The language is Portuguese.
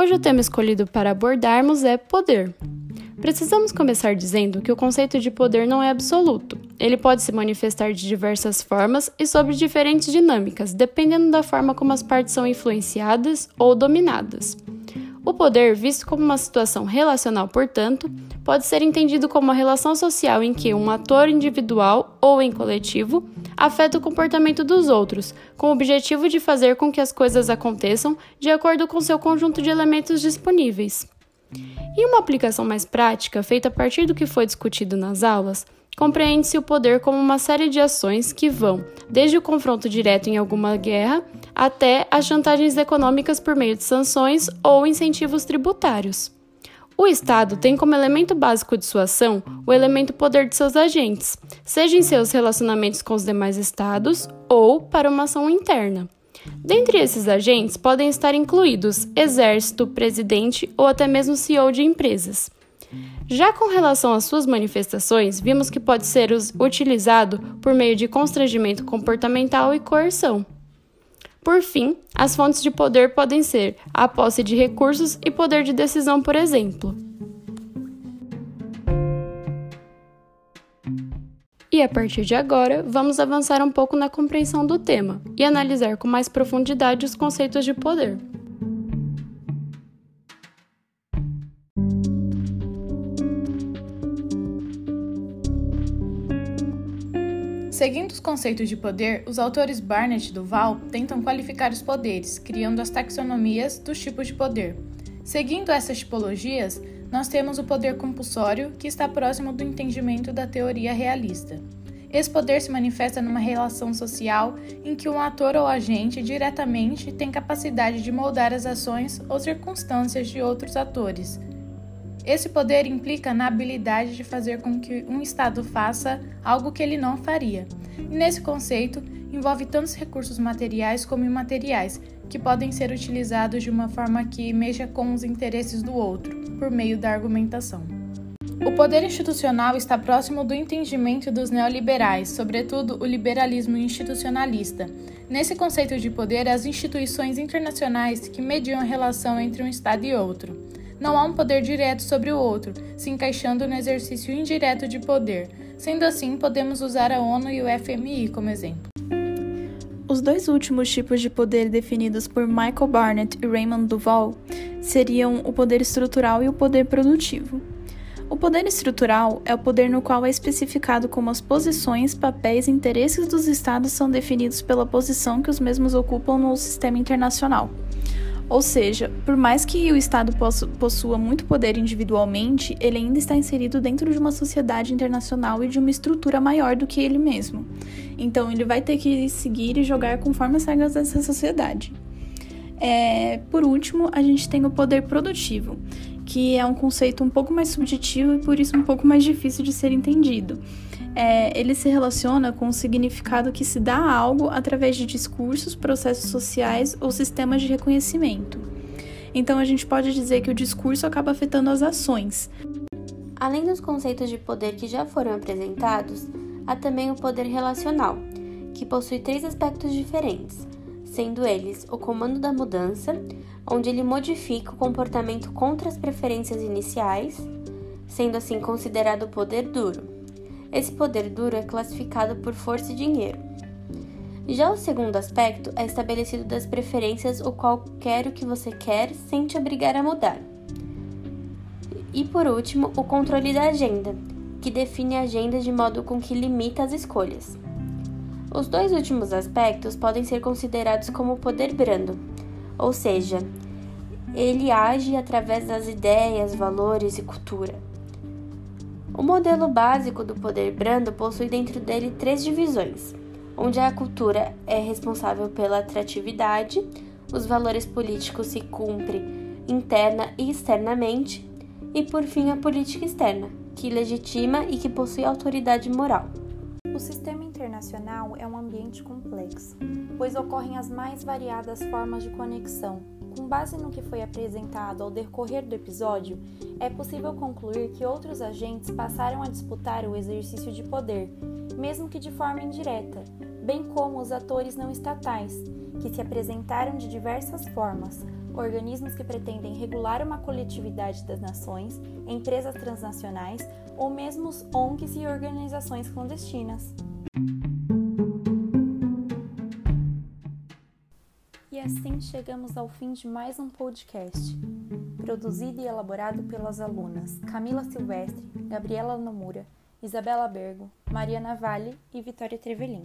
Hoje o tema escolhido para abordarmos é poder. Precisamos começar dizendo que o conceito de poder não é absoluto. Ele pode se manifestar de diversas formas e sob diferentes dinâmicas, dependendo da forma como as partes são influenciadas ou dominadas. O poder, visto como uma situação relacional, portanto, pode ser entendido como uma relação social em que um ator individual ou em coletivo afeta o comportamento dos outros, com o objetivo de fazer com que as coisas aconteçam de acordo com seu conjunto de elementos disponíveis. Em uma aplicação mais prática, feita a partir do que foi discutido nas aulas, compreende-se o poder como uma série de ações que vão desde o confronto direto em alguma guerra até as chantagens econômicas por meio de sanções ou incentivos tributários. O Estado tem como elemento básico de sua ação o elemento poder de seus agentes, seja em seus relacionamentos com os demais Estados ou para uma ação interna. Dentre esses agentes podem estar incluídos exército, presidente ou até mesmo CEO de empresas. Já com relação às suas manifestações, vimos que pode ser utilizado por meio de constrangimento comportamental e coerção. Por fim, as fontes de poder podem ser a posse de recursos e poder de decisão, por exemplo. E a partir de agora, vamos avançar um pouco na compreensão do tema e analisar com mais profundidade os conceitos de poder. Seguindo os conceitos de poder, os autores Barnett e Duval tentam qualificar os poderes, criando as taxonomias dos tipos de poder. Seguindo essas tipologias, nós temos o poder compulsório, que está próximo do entendimento da teoria realista. Esse poder se manifesta numa relação social em que um ator ou agente diretamente tem capacidade de moldar as ações ou circunstâncias de outros atores, esse poder implica na habilidade de fazer com que um Estado faça algo que ele não faria. E nesse conceito, envolve tantos recursos materiais como imateriais, que podem ser utilizados de uma forma que mexa com os interesses do outro, por meio da argumentação. O poder institucional está próximo do entendimento dos neoliberais, sobretudo o liberalismo institucionalista. Nesse conceito de poder, as instituições internacionais que mediam a relação entre um Estado e outro não há um poder direto sobre o outro, se encaixando no exercício indireto de poder. Sendo assim, podemos usar a ONU e o FMI como exemplo. Os dois últimos tipos de poder definidos por Michael Barnett e Raymond Duval seriam o poder estrutural e o poder produtivo. O poder estrutural é o poder no qual é especificado como as posições, papéis e interesses dos estados são definidos pela posição que os mesmos ocupam no sistema internacional. Ou seja, por mais que o Estado possua muito poder individualmente, ele ainda está inserido dentro de uma sociedade internacional e de uma estrutura maior do que ele mesmo. Então, ele vai ter que seguir e jogar conforme as regras dessa sociedade. É, por último, a gente tem o poder produtivo, que é um conceito um pouco mais subjetivo e por isso um pouco mais difícil de ser entendido é, ele se relaciona com o significado que se dá a algo através de discursos, processos sociais ou sistemas de reconhecimento. Então a gente pode dizer que o discurso acaba afetando as ações. Além dos conceitos de poder que já foram apresentados, há também o poder relacional, que possui três aspectos diferentes, sendo eles o comando da mudança, onde ele modifica o comportamento contra as preferências iniciais, sendo assim considerado poder duro esse poder duro é classificado por força e dinheiro. Já o segundo aspecto é estabelecido das preferências, o qual quer o que você quer sem te obrigar a mudar. E por último, o controle da agenda, que define a agenda de modo com que limita as escolhas. Os dois últimos aspectos podem ser considerados como poder brando, ou seja, ele age através das ideias, valores e cultura. O modelo básico do poder brando possui dentro dele três divisões, onde a cultura é responsável pela atratividade, os valores políticos se cumprem interna e externamente, e por fim a política externa, que legitima e que possui autoridade moral. O sistema internacional é um ambiente complexo, pois ocorrem as mais variadas formas de conexão, com base no que foi apresentado ao decorrer do episódio, é possível concluir que outros agentes passaram a disputar o exercício de poder, mesmo que de forma indireta, bem como os atores não estatais, que se apresentaram de diversas formas, organismos que pretendem regular uma coletividade das nações, empresas transnacionais ou mesmo ONGs e organizações clandestinas. Assim chegamos ao fim de mais um podcast, produzido e elaborado pelas alunas Camila Silvestre, Gabriela Nomura, Isabela Bergo, Mariana Vale e Vitória Trevelin.